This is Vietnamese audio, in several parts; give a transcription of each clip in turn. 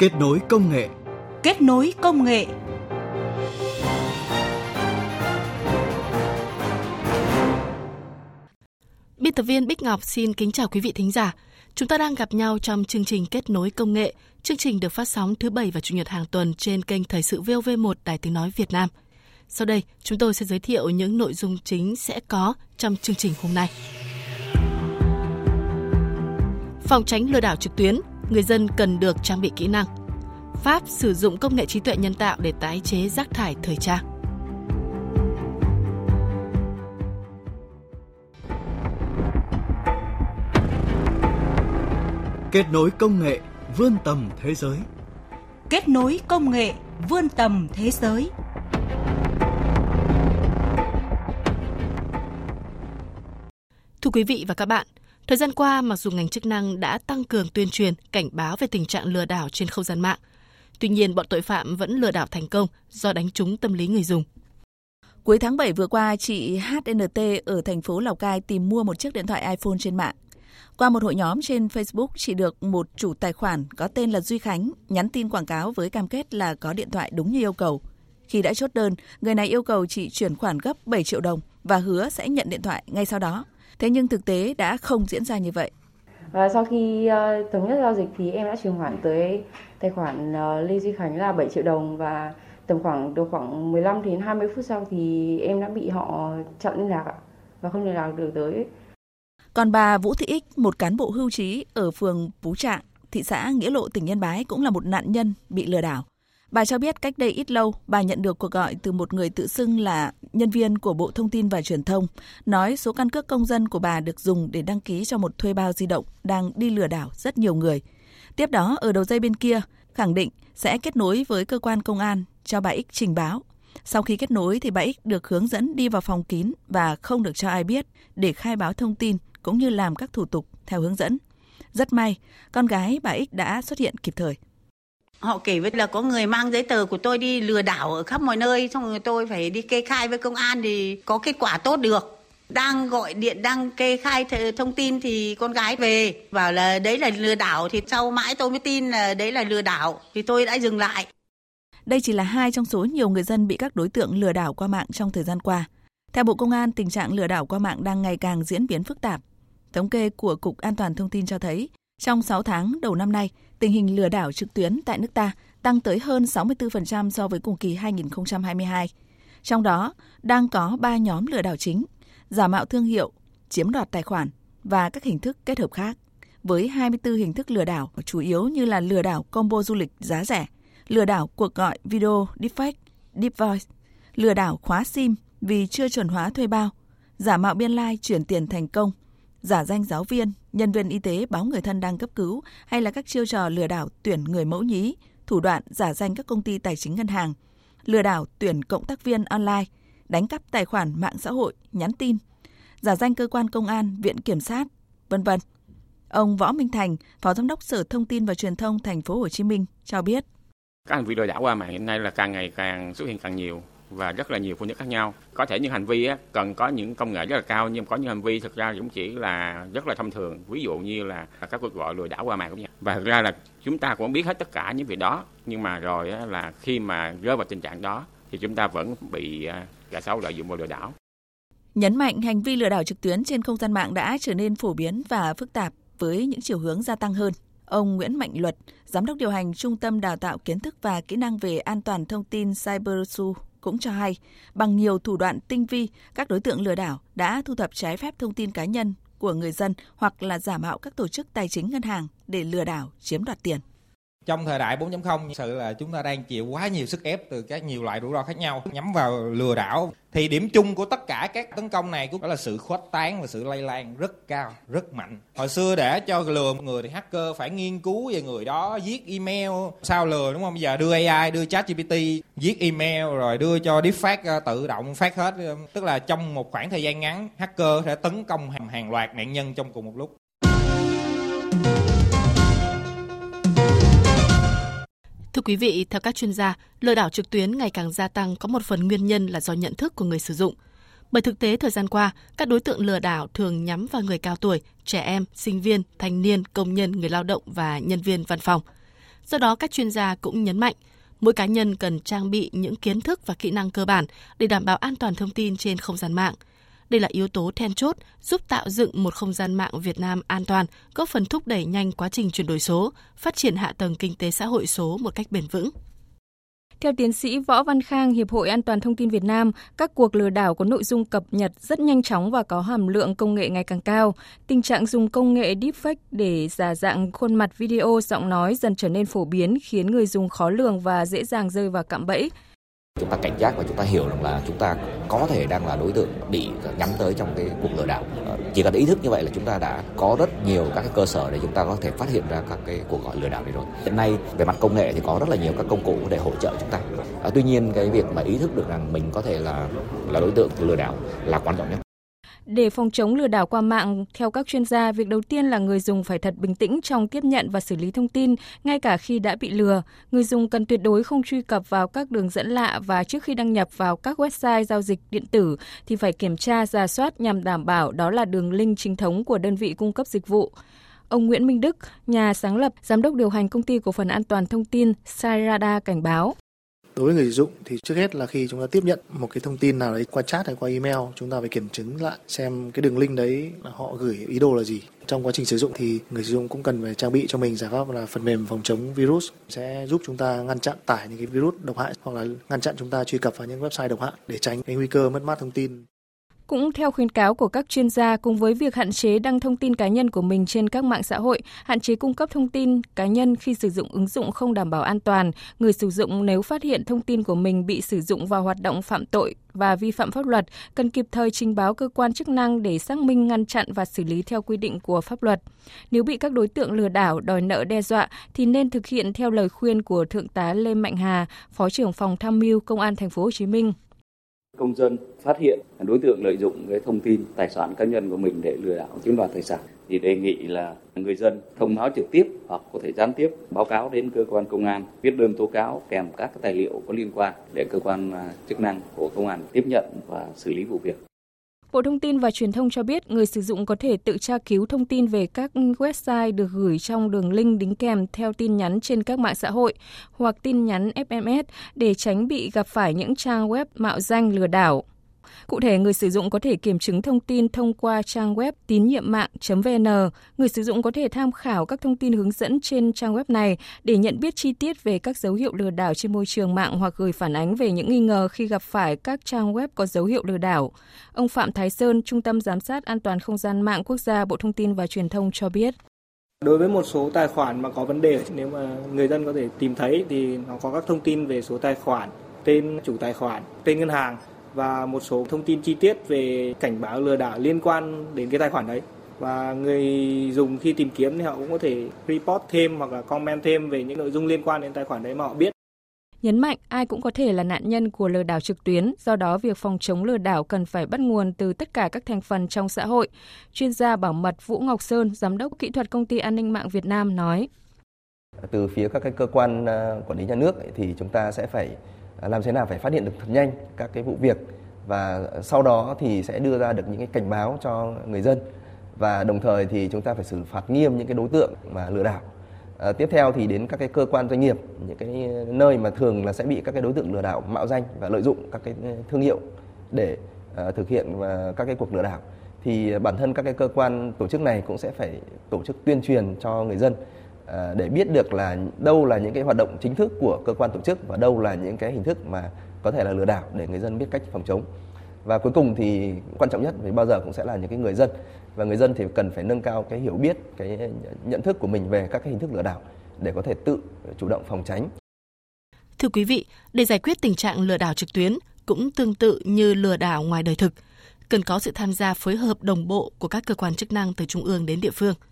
Kết nối công nghệ. Kết nối công nghệ. Biên tập viên Bích Ngọc xin kính chào quý vị thính giả. Chúng ta đang gặp nhau trong chương trình Kết nối công nghệ. Chương trình được phát sóng thứ Bảy và Chủ nhật hàng tuần trên kênh Thời sự VOV1 Đài Tiếng Nói Việt Nam. Sau đây, chúng tôi sẽ giới thiệu những nội dung chính sẽ có trong chương trình hôm nay. Phòng tránh lừa đảo trực tuyến, người dân cần được trang bị kỹ năng. Pháp sử dụng công nghệ trí tuệ nhân tạo để tái chế rác thải thời trang. Kết nối công nghệ vươn tầm thế giới. Kết nối công nghệ vươn tầm thế giới. Thưa quý vị và các bạn, thời gian qua mặc dù ngành chức năng đã tăng cường tuyên truyền, cảnh báo về tình trạng lừa đảo trên không gian mạng, tuy nhiên bọn tội phạm vẫn lừa đảo thành công do đánh trúng tâm lý người dùng. Cuối tháng 7 vừa qua, chị HNT ở thành phố Lào Cai tìm mua một chiếc điện thoại iPhone trên mạng. Qua một hội nhóm trên Facebook, chị được một chủ tài khoản có tên là Duy Khánh nhắn tin quảng cáo với cam kết là có điện thoại đúng như yêu cầu. Khi đã chốt đơn, người này yêu cầu chị chuyển khoản gấp 7 triệu đồng và hứa sẽ nhận điện thoại ngay sau đó. Thế nhưng thực tế đã không diễn ra như vậy. Và sau khi uh, thống nhất giao dịch thì em đã chuyển khoản tới tài khoản uh, Lê Duy Khánh là 7 triệu đồng và tầm khoảng được khoảng 15 đến 20 phút sau thì em đã bị họ chặn liên lạc và không liên lạc được tới. Còn bà Vũ Thị Ích, một cán bộ hưu trí ở phường Phú Trạng, thị xã Nghĩa Lộ, tỉnh Yên Bái cũng là một nạn nhân bị lừa đảo. Bà cho biết cách đây ít lâu, bà nhận được cuộc gọi từ một người tự xưng là nhân viên của Bộ Thông tin và Truyền thông, nói số căn cước công dân của bà được dùng để đăng ký cho một thuê bao di động đang đi lừa đảo rất nhiều người. Tiếp đó, ở đầu dây bên kia, khẳng định sẽ kết nối với cơ quan công an cho bà Ích trình báo. Sau khi kết nối thì bà Ích được hướng dẫn đi vào phòng kín và không được cho ai biết để khai báo thông tin cũng như làm các thủ tục theo hướng dẫn. Rất may, con gái bà Ích đã xuất hiện kịp thời. Họ kể với là có người mang giấy tờ của tôi đi lừa đảo ở khắp mọi nơi, xong rồi tôi phải đi kê khai với công an thì có kết quả tốt được. Đang gọi điện, đang kê khai thông tin thì con gái về, bảo là đấy là lừa đảo, thì sau mãi tôi mới tin là đấy là lừa đảo, thì tôi đã dừng lại. Đây chỉ là hai trong số nhiều người dân bị các đối tượng lừa đảo qua mạng trong thời gian qua. Theo Bộ Công an, tình trạng lừa đảo qua mạng đang ngày càng diễn biến phức tạp. Thống kê của Cục An toàn Thông tin cho thấy, trong 6 tháng đầu năm nay, tình hình lừa đảo trực tuyến tại nước ta tăng tới hơn 64% so với cùng kỳ 2022. Trong đó, đang có 3 nhóm lừa đảo chính, giả mạo thương hiệu, chiếm đoạt tài khoản và các hình thức kết hợp khác. Với 24 hình thức lừa đảo, chủ yếu như là lừa đảo combo du lịch giá rẻ, lừa đảo cuộc gọi video deepfake, deep voice, lừa đảo khóa SIM vì chưa chuẩn hóa thuê bao, giả mạo biên lai like chuyển tiền thành công, giả danh giáo viên, nhân viên y tế báo người thân đang cấp cứu hay là các chiêu trò lừa đảo tuyển người mẫu nhí, thủ đoạn giả danh các công ty tài chính ngân hàng, lừa đảo tuyển cộng tác viên online, đánh cắp tài khoản mạng xã hội, nhắn tin, giả danh cơ quan công an, viện kiểm sát, vân vân. Ông Võ Minh Thành, Phó Giám đốc Sở Thông tin và Truyền thông Thành phố Hồ Chí Minh cho biết: Các hành vi lừa đảo qua mạng hiện nay là càng ngày càng xuất hiện càng nhiều và rất là nhiều phương thức khác nhau. Có thể những hành vi á, cần có những công nghệ rất là cao nhưng có những hành vi thực ra cũng chỉ là rất là thông thường. Ví dụ như là các cuộc gọi lừa đảo qua mạng cũng như và thực ra là chúng ta cũng biết hết tất cả những việc đó nhưng mà rồi á, là khi mà rơi vào tình trạng đó thì chúng ta vẫn bị à, kẻ xấu lợi dụng vào lừa đảo. Nhấn mạnh hành vi lừa đảo trực tuyến trên không gian mạng đã trở nên phổ biến và phức tạp với những chiều hướng gia tăng hơn. Ông Nguyễn Mạnh Luật, Giám đốc điều hành Trung tâm Đào tạo Kiến thức và Kỹ năng về An toàn Thông tin CyberSu cũng cho hay, bằng nhiều thủ đoạn tinh vi, các đối tượng lừa đảo đã thu thập trái phép thông tin cá nhân của người dân hoặc là giả mạo các tổ chức tài chính ngân hàng để lừa đảo chiếm đoạt tiền. Trong thời đại 4.0, sự là chúng ta đang chịu quá nhiều sức ép từ các nhiều loại rủi ro khác nhau nhắm vào lừa đảo. Thì điểm chung của tất cả các tấn công này cũng đó là sự khuếch tán và sự lây lan rất cao, rất mạnh. Hồi xưa để cho lừa một người thì hacker phải nghiên cứu về người đó, viết email, sao lừa đúng không? Bây giờ đưa AI, đưa chat GPT, viết email rồi đưa cho deepfake ờ, tự động phát hết. Tức là trong một khoảng thời gian ngắn, hacker sẽ tấn công hàng, hàng loạt nạn nhân trong cùng một lúc. Thưa quý vị, theo các chuyên gia, lừa đảo trực tuyến ngày càng gia tăng có một phần nguyên nhân là do nhận thức của người sử dụng. Bởi thực tế thời gian qua, các đối tượng lừa đảo thường nhắm vào người cao tuổi, trẻ em, sinh viên, thanh niên, công nhân, người lao động và nhân viên văn phòng. Do đó, các chuyên gia cũng nhấn mạnh, mỗi cá nhân cần trang bị những kiến thức và kỹ năng cơ bản để đảm bảo an toàn thông tin trên không gian mạng. Đây là yếu tố then chốt giúp tạo dựng một không gian mạng Việt Nam an toàn, góp phần thúc đẩy nhanh quá trình chuyển đổi số, phát triển hạ tầng kinh tế xã hội số một cách bền vững. Theo tiến sĩ Võ Văn Khang, Hiệp hội An toàn thông tin Việt Nam, các cuộc lừa đảo có nội dung cập nhật rất nhanh chóng và có hàm lượng công nghệ ngày càng cao. Tình trạng dùng công nghệ deepfake để giả dạng khuôn mặt video, giọng nói dần trở nên phổ biến khiến người dùng khó lường và dễ dàng rơi vào cạm bẫy chúng ta cảnh giác và chúng ta hiểu rằng là chúng ta có thể đang là đối tượng bị nhắm tới trong cái cuộc lừa đảo. Ờ, chỉ cần ý thức như vậy là chúng ta đã có rất nhiều các cái cơ sở để chúng ta có thể phát hiện ra các cái cuộc gọi lừa đảo này rồi. Hiện nay về mặt công nghệ thì có rất là nhiều các công cụ để hỗ trợ chúng ta. À, tuy nhiên cái việc mà ý thức được rằng mình có thể là là đối tượng lừa đảo là quan trọng nhất để phòng chống lừa đảo qua mạng, theo các chuyên gia, việc đầu tiên là người dùng phải thật bình tĩnh trong tiếp nhận và xử lý thông tin, ngay cả khi đã bị lừa. Người dùng cần tuyệt đối không truy cập vào các đường dẫn lạ và trước khi đăng nhập vào các website giao dịch điện tử thì phải kiểm tra, giả soát nhằm đảm bảo đó là đường link chính thống của đơn vị cung cấp dịch vụ. Ông Nguyễn Minh Đức, nhà sáng lập, giám đốc điều hành công ty cổ phần an toàn thông tin Sairada cảnh báo đối với người sử dụng thì trước hết là khi chúng ta tiếp nhận một cái thông tin nào đấy qua chat hay qua email, chúng ta phải kiểm chứng lại xem cái đường link đấy là họ gửi ý đồ là gì. Trong quá trình sử dụng thì người sử dụng cũng cần phải trang bị cho mình giải pháp là phần mềm phòng chống virus sẽ giúp chúng ta ngăn chặn tải những cái virus độc hại hoặc là ngăn chặn chúng ta truy cập vào những website độc hại để tránh cái nguy cơ mất mát thông tin cũng theo khuyến cáo của các chuyên gia, cùng với việc hạn chế đăng thông tin cá nhân của mình trên các mạng xã hội, hạn chế cung cấp thông tin cá nhân khi sử dụng ứng dụng không đảm bảo an toàn, người sử dụng nếu phát hiện thông tin của mình bị sử dụng vào hoạt động phạm tội và vi phạm pháp luật, cần kịp thời trình báo cơ quan chức năng để xác minh ngăn chặn và xử lý theo quy định của pháp luật. Nếu bị các đối tượng lừa đảo, đòi nợ đe dọa thì nên thực hiện theo lời khuyên của Thượng tá Lê Mạnh Hà, Phó trưởng phòng tham mưu Công an thành phố Hồ Chí Minh công dân phát hiện đối tượng lợi dụng cái thông tin tài sản cá nhân của mình để lừa đảo chiếm đoạt tài sản thì đề nghị là người dân thông báo trực tiếp hoặc có thể gián tiếp báo cáo đến cơ quan công an, viết đơn tố cáo kèm các tài liệu có liên quan để cơ quan à, chức năng của công an tiếp nhận và xử lý vụ việc. Bộ Thông tin và Truyền thông cho biết người sử dụng có thể tự tra cứu thông tin về các website được gửi trong đường link đính kèm theo tin nhắn trên các mạng xã hội hoặc tin nhắn SMS để tránh bị gặp phải những trang web mạo danh lừa đảo. Cụ thể, người sử dụng có thể kiểm chứng thông tin thông qua trang web tín nhiệm mạng.vn. Người sử dụng có thể tham khảo các thông tin hướng dẫn trên trang web này để nhận biết chi tiết về các dấu hiệu lừa đảo trên môi trường mạng hoặc gửi phản ánh về những nghi ngờ khi gặp phải các trang web có dấu hiệu lừa đảo. Ông Phạm Thái Sơn, Trung tâm Giám sát An toàn Không gian mạng quốc gia Bộ Thông tin và Truyền thông cho biết. Đối với một số tài khoản mà có vấn đề, nếu mà người dân có thể tìm thấy thì nó có các thông tin về số tài khoản, tên chủ tài khoản, tên ngân hàng và một số thông tin chi tiết về cảnh báo lừa đảo liên quan đến cái tài khoản đấy và người dùng khi tìm kiếm thì họ cũng có thể report thêm hoặc là comment thêm về những nội dung liên quan đến tài khoản đấy mà họ biết. Nhấn mạnh ai cũng có thể là nạn nhân của lừa đảo trực tuyến, do đó việc phòng chống lừa đảo cần phải bắt nguồn từ tất cả các thành phần trong xã hội. Chuyên gia bảo mật Vũ Ngọc Sơn, giám đốc kỹ thuật công ty an ninh mạng Việt Nam nói: Từ phía các cái cơ quan à, quản lý nhà nước thì chúng ta sẽ phải Ờ, làm thế nào phải phát hiện được thật nhanh các cái vụ việc và sau đó thì sẽ đưa ra được những cái cảnh báo cho người dân. Và đồng thời thì chúng ta phải xử phạt nghiêm những cái đối tượng mà lừa đảo. À, tiếp theo thì đến các cái cơ quan doanh nghiệp những cái nơi mà thường là sẽ bị các cái đối tượng lừa đảo mạo danh và lợi dụng các cái thương hiệu để à, thực hiện uh, các cái cuộc lừa đảo. Thì bản thân các cái cơ quan tổ chức này cũng sẽ phải tổ chức tuyên truyền cho người dân. Ờ, để biết được là đâu là những cái hoạt động chính thức của cơ quan tổ chức và đâu là những cái hình thức mà có thể là lừa đảo để người dân biết cách phòng chống. Và cuối cùng thì quan trọng nhất thì bao giờ cũng sẽ là những cái người dân. Và người dân thì cần phải nâng cao cái hiểu biết cái nhận thức của mình về các cái hình thức lừa đảo để có thể tự chủ động phòng tránh. Thưa quý vị, để giải quyết tình trạng lừa đảo trực tuyến cũng tương tự như lừa đảo ngoài đời thực, cần có sự tham gia phối hợp đồng bộ của các cơ quan chức năng từ trung ương đến địa phương –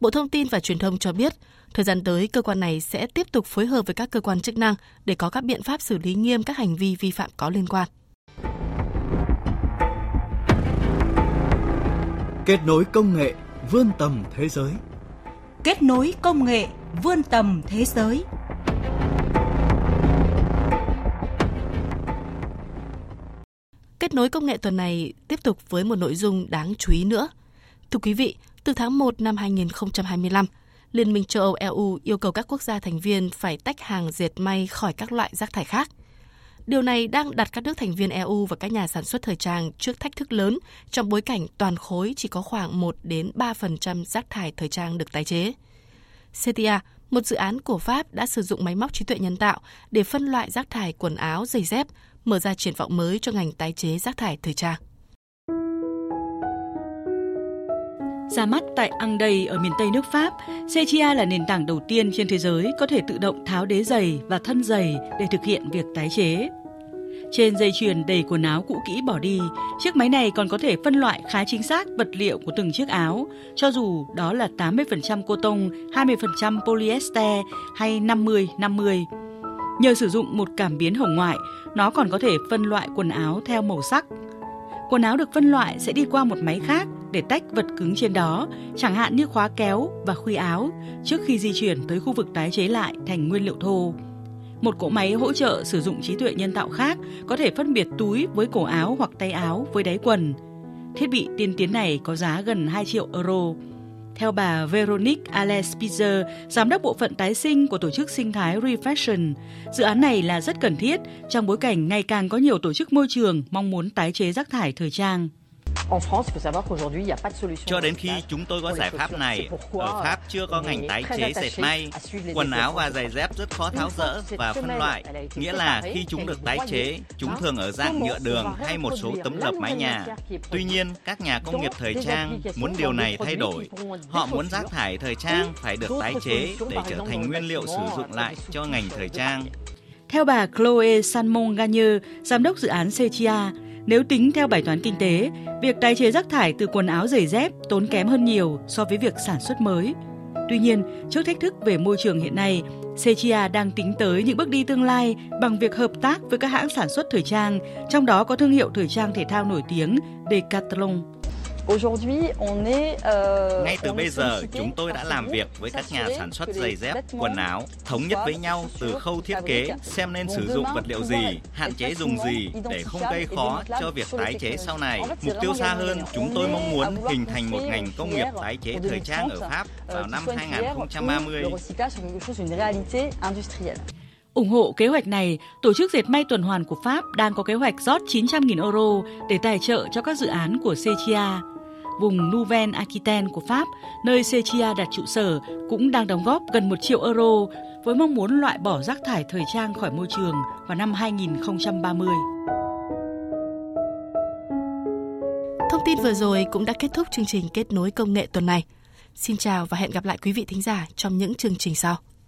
Bộ Thông tin và Truyền thông cho biết, thời gian tới cơ quan này sẽ tiếp tục phối hợp với các cơ quan chức năng để có các biện pháp xử lý nghiêm các hành vi vi phạm có liên quan. Kết nối công nghệ vươn tầm thế giới. Kết nối công nghệ vươn tầm thế giới. Kết nối công nghệ tuần này tiếp tục với một nội dung đáng chú ý nữa. Thưa quý vị, từ tháng 1 năm 2025, Liên minh châu Âu EU yêu cầu các quốc gia thành viên phải tách hàng dệt may khỏi các loại rác thải khác. Điều này đang đặt các nước thành viên EU và các nhà sản xuất thời trang trước thách thức lớn trong bối cảnh toàn khối chỉ có khoảng 1 đến 3% rác thải thời trang được tái chế. CETIA, một dự án của Pháp đã sử dụng máy móc trí tuệ nhân tạo để phân loại rác thải quần áo, giày dép, mở ra triển vọng mới cho ngành tái chế rác thải thời trang. Ra mắt tại Angday ở miền Tây nước Pháp, Setia là nền tảng đầu tiên trên thế giới có thể tự động tháo đế giày và thân giày để thực hiện việc tái chế. Trên dây chuyền đầy quần áo cũ kỹ bỏ đi, chiếc máy này còn có thể phân loại khá chính xác vật liệu của từng chiếc áo, cho dù đó là 80% cô tông, 20% polyester hay 50-50. Nhờ sử dụng một cảm biến hồng ngoại, nó còn có thể phân loại quần áo theo màu sắc. Quần áo được phân loại sẽ đi qua một máy khác để tách vật cứng trên đó, chẳng hạn như khóa kéo và khuy áo, trước khi di chuyển tới khu vực tái chế lại thành nguyên liệu thô. Một cỗ máy hỗ trợ sử dụng trí tuệ nhân tạo khác có thể phân biệt túi với cổ áo hoặc tay áo với đáy quần. Thiết bị tiên tiến này có giá gần 2 triệu euro. Theo bà Veronique Alespitzer, giám đốc bộ phận tái sinh của tổ chức sinh thái Refashion, dự án này là rất cần thiết trong bối cảnh ngày càng có nhiều tổ chức môi trường mong muốn tái chế rác thải thời trang. Cho đến khi chúng tôi có giải pháp này, ở Pháp chưa có ngành tái chế dệt may. Quần áo và giày dép rất khó tháo rỡ và phân loại, nghĩa là khi chúng được tái chế, chúng thường ở dạng nhựa đường hay một số tấm lợp mái nhà. Tuy nhiên, các nhà công nghiệp thời trang muốn điều này thay đổi. Họ muốn rác thải thời trang phải được tái chế để trở thành nguyên liệu sử dụng lại cho ngành thời trang. Theo bà Chloe Sanmon Gagne, giám đốc dự án Setia, nếu tính theo bài toán kinh tế, việc tái chế rác thải từ quần áo giày dép tốn kém hơn nhiều so với việc sản xuất mới. Tuy nhiên, trước thách thức về môi trường hiện nay, Sechia đang tính tới những bước đi tương lai bằng việc hợp tác với các hãng sản xuất thời trang, trong đó có thương hiệu thời trang thể thao nổi tiếng Decathlon. Euh, Ngay từ bây giờ, chúng tôi đã làm việc với các nhà sản xuất giày dép, quần áo, thống nhất với nhau từ khâu thiết kế, xem nên sử dụng vật liệu gì, hạn chế dùng gì để không gây khó cho việc tái chế sau này. Mục tiêu xa hơn, chúng tôi mong muốn hình thành một ngành công nghiệp tái chế thời trang ở Pháp vào năm 2030. ủng hộ kế hoạch này, Tổ chức Dệt may tuần hoàn của Pháp đang có kế hoạch rót 900.000 euro để tài trợ cho các dự án của Sechia. Vùng Nouvelle Aquitaine của Pháp, nơi Sechia đặt trụ sở, cũng đang đóng góp gần 1 triệu euro với mong muốn loại bỏ rác thải thời trang khỏi môi trường vào năm 2030. Thông tin vừa rồi cũng đã kết thúc chương trình kết nối công nghệ tuần này. Xin chào và hẹn gặp lại quý vị thính giả trong những chương trình sau.